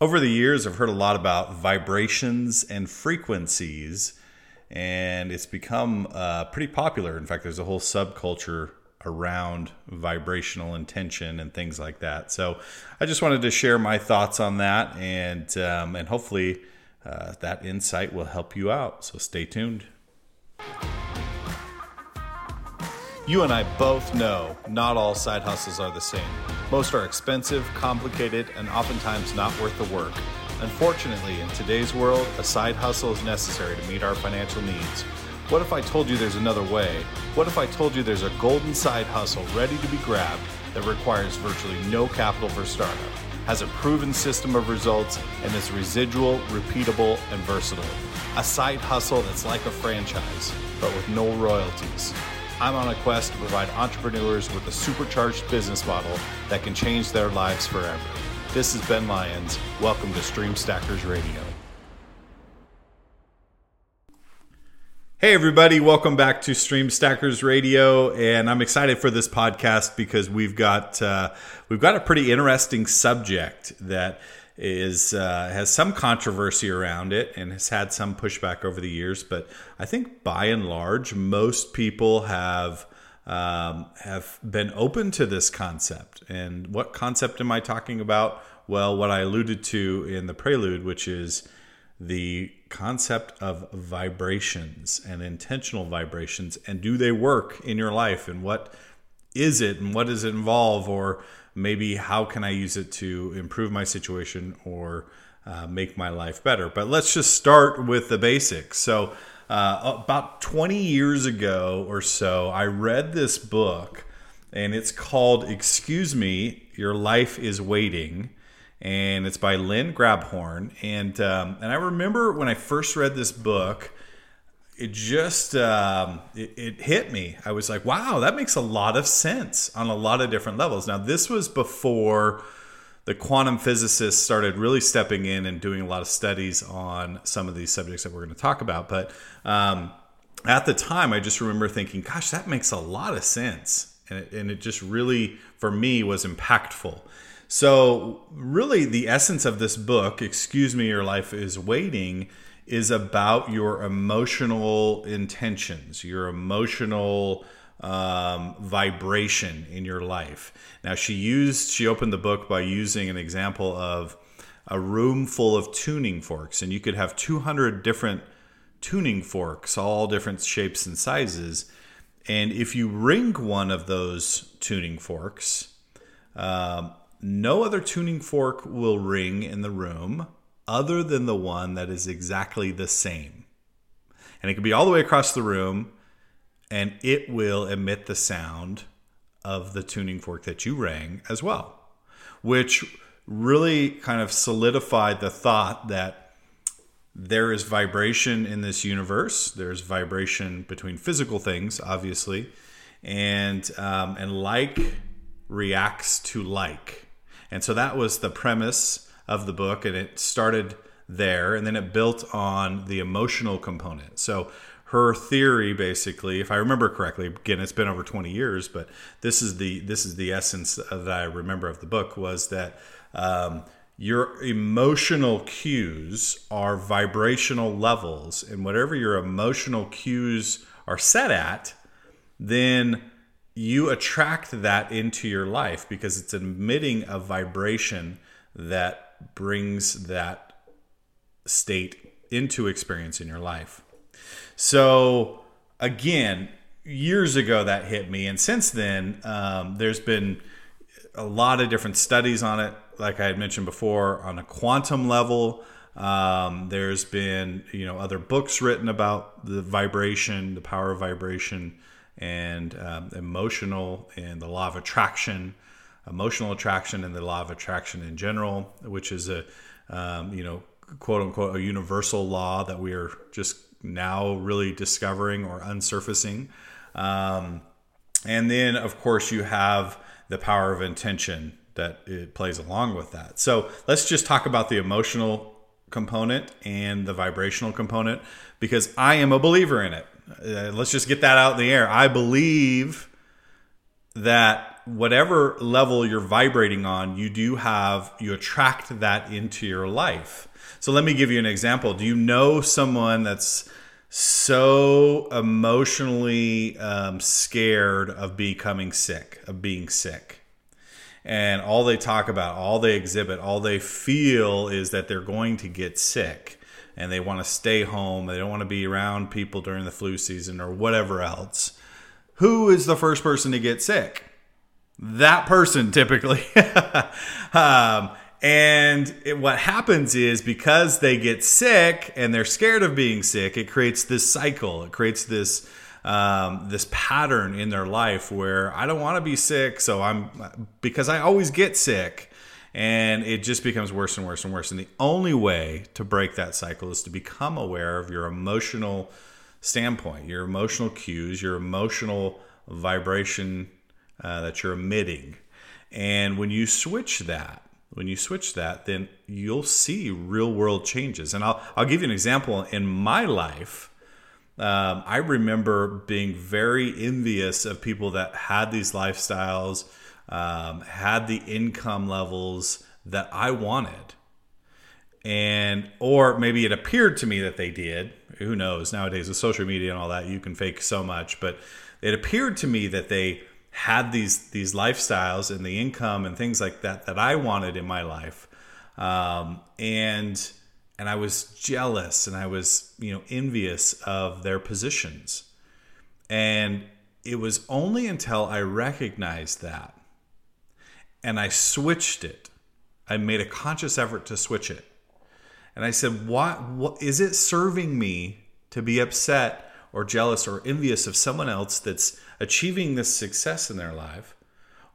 Over the years, I've heard a lot about vibrations and frequencies, and it's become uh, pretty popular. In fact, there's a whole subculture around vibrational intention and things like that. So, I just wanted to share my thoughts on that, and um, and hopefully, uh, that insight will help you out. So, stay tuned. You and I both know not all side hustles are the same. Most are expensive, complicated, and oftentimes not worth the work. Unfortunately, in today's world, a side hustle is necessary to meet our financial needs. What if I told you there's another way? What if I told you there's a golden side hustle ready to be grabbed that requires virtually no capital for startup, has a proven system of results, and is residual, repeatable, and versatile? A side hustle that's like a franchise, but with no royalties. I'm on a quest to provide entrepreneurs with a supercharged business model that can change their lives forever. This is Ben Lyons. Welcome to Stream Stackers Radio. Hey everybody, welcome back to Stream Stackers Radio, and I'm excited for this podcast because we've got uh, we've got a pretty interesting subject that is uh, has some controversy around it and has had some pushback over the years. But I think by and large, most people have um, have been open to this concept. And what concept am I talking about? Well, what I alluded to in the prelude, which is the concept of vibrations and intentional vibrations, and do they work in your life, and what is it, and what does it involve, or maybe how can I use it to improve my situation or uh, make my life better. But let's just start with the basics. So, uh, about 20 years ago or so, I read this book, and it's called Excuse Me, Your Life is Waiting. And it's by Lynn Grabhorn. And, um, and I remember when I first read this book, it just um, it, it, hit me. I was like, wow, that makes a lot of sense on a lot of different levels. Now, this was before the quantum physicists started really stepping in and doing a lot of studies on some of these subjects that we're going to talk about. But um, at the time, I just remember thinking, gosh, that makes a lot of sense. And it, and it just really, for me, was impactful. So, really, the essence of this book, Excuse Me, Your Life is Waiting, is about your emotional intentions, your emotional um, vibration in your life. Now, she used, she opened the book by using an example of a room full of tuning forks, and you could have 200 different tuning forks, all different shapes and sizes. And if you ring one of those tuning forks, um, no other tuning fork will ring in the room other than the one that is exactly the same. And it can be all the way across the room, and it will emit the sound of the tuning fork that you rang as well, which really kind of solidified the thought that there is vibration in this universe. There's vibration between physical things, obviously, and um, and like reacts to like, and so that was the premise of the book, and it started there, and then it built on the emotional component. So her theory, basically, if I remember correctly, again, it's been over 20 years, but this is the this is the essence that I remember of the book was that. Um, your emotional cues are vibrational levels, and whatever your emotional cues are set at, then you attract that into your life because it's emitting a vibration that brings that state into experience in your life. So, again, years ago that hit me. And since then, um, there's been a lot of different studies on it, like I had mentioned before, on a quantum level. Um, there's been, you know, other books written about the vibration, the power of vibration, and um, emotional, and the law of attraction emotional attraction and the law of attraction in general, which is a um, you know quote unquote a universal law that we are just now really discovering or unsurfacing. Um, and then of course you have the power of intention that it plays along with that. So let's just talk about the emotional component and the vibrational component because I am a believer in it. Uh, let's just get that out in the air. I believe that whatever level you're vibrating on, you do have, you attract that into your life. So let me give you an example. Do you know someone that's so emotionally um, scared of becoming sick, of being sick? And all they talk about, all they exhibit, all they feel is that they're going to get sick and they want to stay home. They don't want to be around people during the flu season or whatever else. Who is the first person to get sick? That person typically. um, and it, what happens is because they get sick and they're scared of being sick, it creates this cycle. It creates this um, this pattern in their life where I don't want to be sick, so I'm because I always get sick, and it just becomes worse and worse and worse. And the only way to break that cycle is to become aware of your emotional standpoint, your emotional cues, your emotional vibration uh, that you're emitting, and when you switch that when you switch that, then you'll see real world changes. And I'll, I'll give you an example. In my life, um, I remember being very envious of people that had these lifestyles, um, had the income levels that I wanted. And, or maybe it appeared to me that they did. Who knows? Nowadays, with social media and all that, you can fake so much. But it appeared to me that they had these these lifestyles and the income and things like that that I wanted in my life, um, and and I was jealous and I was you know envious of their positions, and it was only until I recognized that and I switched it. I made a conscious effort to switch it. And I said, what, what is it serving me to be upset or jealous or envious of someone else that's achieving this success in their life?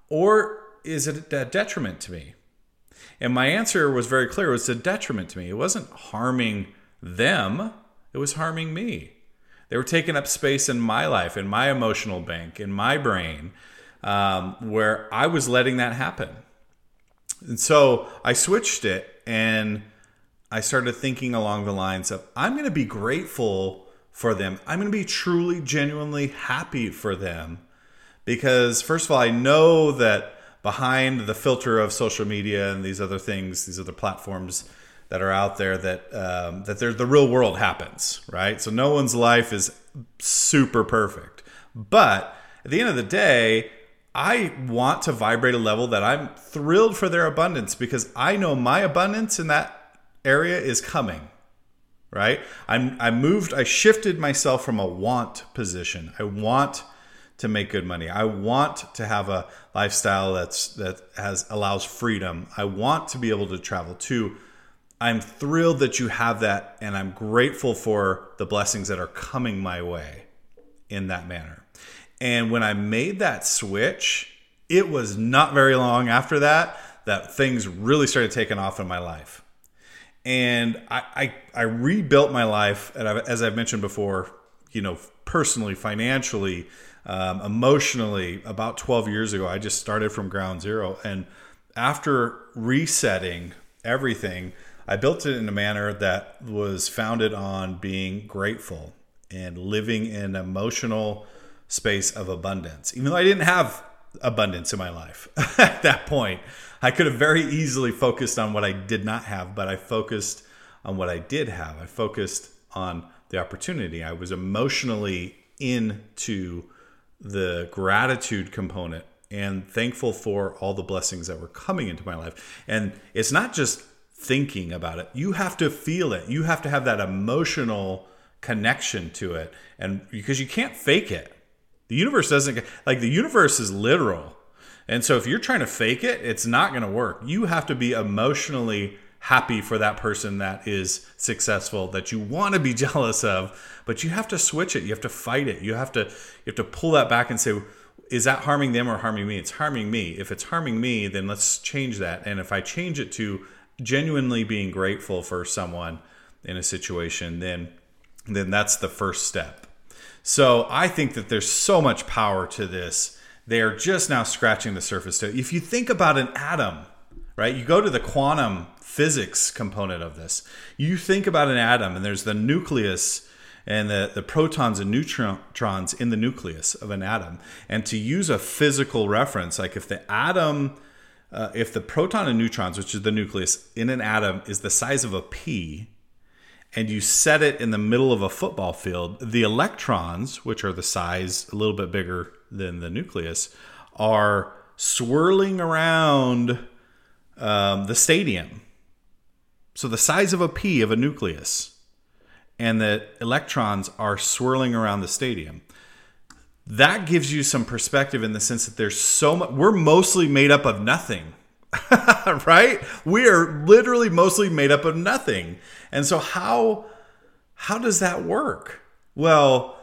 Or is it a detriment to me? And my answer was very clear it was a detriment to me. It wasn't harming them, it was harming me. They were taking up space in my life, in my emotional bank, in my brain, um, where I was letting that happen. And so I switched it and I started thinking along the lines of I'm going to be grateful for them. I'm going to be truly, genuinely happy for them because, first of all, I know that behind the filter of social media and these other things, these other platforms that are out there, that um, that there's the real world happens, right? So no one's life is super perfect, but at the end of the day. I want to vibrate a level that I'm thrilled for their abundance because I know my abundance in that area is coming right? I'm I moved, I shifted myself from a want position. I want to make good money. I want to have a lifestyle that's that has allows freedom. I want to be able to travel too. I'm thrilled that you have that and I'm grateful for the blessings that are coming my way in that manner. And when I made that switch, it was not very long after that that things really started taking off in my life and I, I, I rebuilt my life, and I've, as I've mentioned before, you know, personally, financially, um, emotionally. About twelve years ago, I just started from ground zero, and after resetting everything, I built it in a manner that was founded on being grateful and living in emotional space of abundance. Even though I didn't have abundance in my life at that point. I could have very easily focused on what I did not have, but I focused on what I did have. I focused on the opportunity. I was emotionally into the gratitude component and thankful for all the blessings that were coming into my life. And it's not just thinking about it, you have to feel it. You have to have that emotional connection to it. And because you can't fake it. The universe doesn't like the universe is literal. And so if you're trying to fake it, it's not going to work. You have to be emotionally happy for that person that is successful that you want to be jealous of, but you have to switch it. You have to fight it. You have to you have to pull that back and say is that harming them or harming me? It's harming me. If it's harming me, then let's change that. And if I change it to genuinely being grateful for someone in a situation, then then that's the first step. So I think that there's so much power to this they are just now scratching the surface. So If you think about an atom, right, you go to the quantum physics component of this. You think about an atom, and there's the nucleus, and the, the protons and neutrons in the nucleus of an atom. And to use a physical reference, like if the atom, uh, if the proton and neutrons, which is the nucleus in an atom, is the size of a pea, and you set it in the middle of a football field, the electrons, which are the size a little bit bigger than the nucleus, are swirling around um, the stadium. So the size of a pea of a nucleus and the electrons are swirling around the stadium. That gives you some perspective in the sense that there's so much, we're mostly made up of nothing, right? We are literally mostly made up of nothing. And so how, how does that work? Well,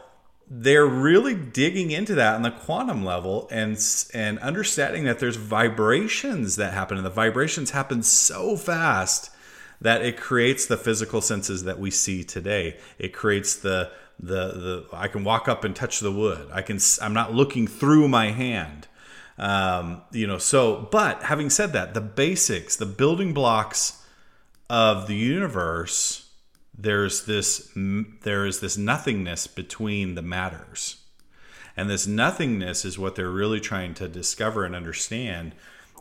they're really digging into that on the quantum level and and understanding that there's vibrations that happen and the vibrations happen so fast that it creates the physical senses that we see today. It creates the the the I can walk up and touch the wood. I can I'm not looking through my hand. Um, you know, so but having said that, the basics, the building blocks of the universe, there's this there is this nothingness between the matters. And this nothingness is what they're really trying to discover and understand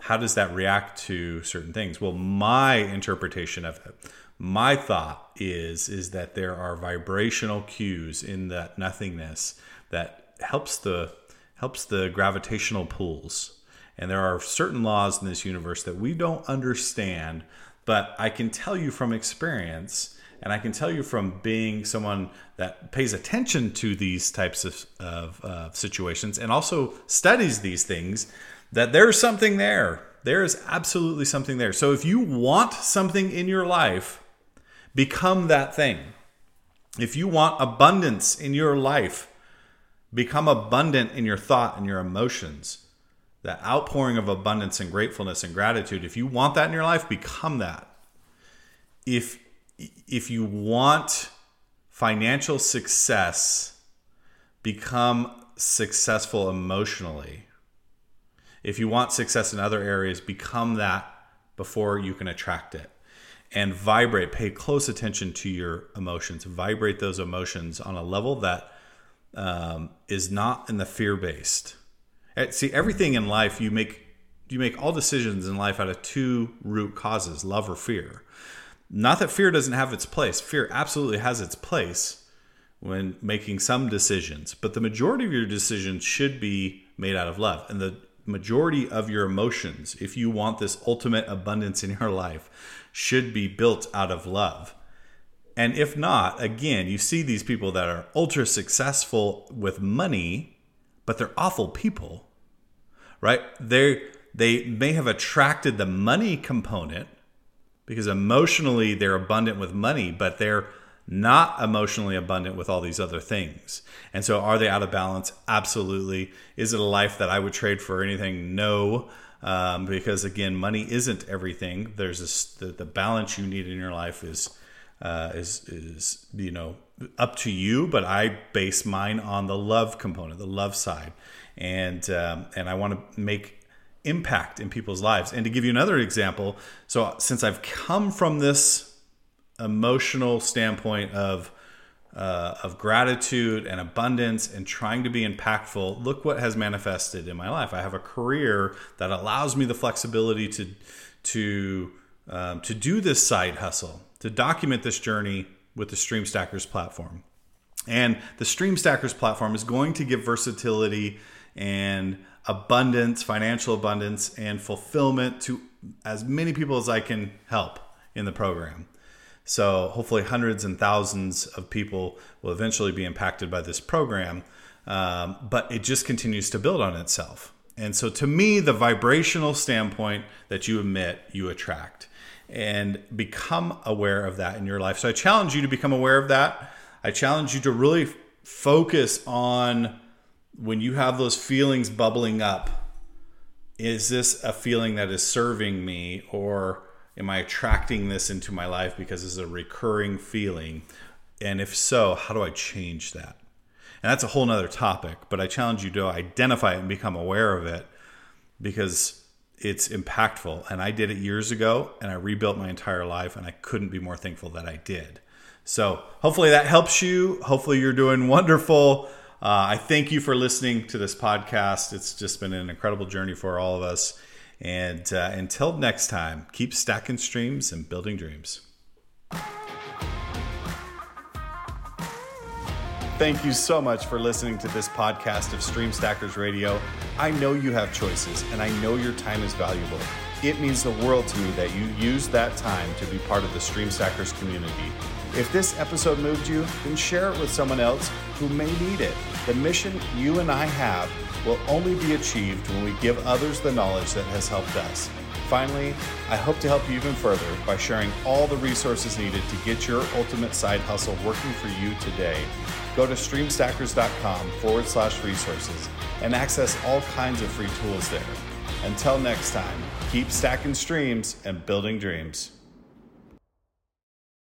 how does that react to certain things? Well, my interpretation of it, my thought is is that there are vibrational cues in that nothingness that helps the helps the gravitational pulls. And there are certain laws in this universe that we don't understand, but I can tell you from experience and I can tell you from being someone that pays attention to these types of, of uh, situations and also studies these things that there's something there. There is absolutely something there. So if you want something in your life, become that thing. If you want abundance in your life, become abundant in your thought and your emotions. That outpouring of abundance and gratefulness and gratitude. If you want that in your life, become that. If if you want financial success, become successful emotionally if you want success in other areas, become that before you can attract it. And vibrate, pay close attention to your emotions, vibrate those emotions on a level that um, is not in the fear based. Eh, see, everything in life you make you make all decisions in life out of two root causes, love or fear. Not that fear doesn't have its place. Fear absolutely has its place when making some decisions, but the majority of your decisions should be made out of love. And the majority of your emotions, if you want this ultimate abundance in your life, should be built out of love. And if not, again, you see these people that are ultra successful with money, but they're awful people, right? They they may have attracted the money component because emotionally they're abundant with money, but they're not emotionally abundant with all these other things. And so, are they out of balance? Absolutely. Is it a life that I would trade for anything? No. Um, because again, money isn't everything. There's this, the, the balance you need in your life is uh, is is you know up to you. But I base mine on the love component, the love side, and um, and I want to make impact in people's lives. And to give you another example, so since I've come from this emotional standpoint of uh, of gratitude and abundance and trying to be impactful, look what has manifested in my life. I have a career that allows me the flexibility to to um, to do this side hustle, to document this journey with the Stream Stackers platform. And the Stream Stackers platform is going to give versatility and abundance, financial abundance, and fulfillment to as many people as I can help in the program. So hopefully, hundreds and thousands of people will eventually be impacted by this program. Um, but it just continues to build on itself. And so, to me, the vibrational standpoint that you emit, you attract. And become aware of that in your life. So, I challenge you to become aware of that. I challenge you to really focus on when you have those feelings bubbling up. Is this a feeling that is serving me or Am I attracting this into my life because it's a recurring feeling? And if so, how do I change that? And that's a whole nother topic, but I challenge you to identify it and become aware of it because it's impactful. And I did it years ago and I rebuilt my entire life and I couldn't be more thankful that I did. So hopefully that helps you. Hopefully you're doing wonderful. Uh, I thank you for listening to this podcast. It's just been an incredible journey for all of us. And uh, until next time, keep stacking streams and building dreams. Thank you so much for listening to this podcast of Stream Stackers Radio. I know you have choices and I know your time is valuable. It means the world to me that you use that time to be part of the Stream Stackers community. If this episode moved you, then share it with someone else who may need it. The mission you and I have will only be achieved when we give others the knowledge that has helped us. Finally, I hope to help you even further by sharing all the resources needed to get your ultimate side hustle working for you today. Go to streamstackers.com forward slash resources and access all kinds of free tools there. Until next time, keep stacking streams and building dreams.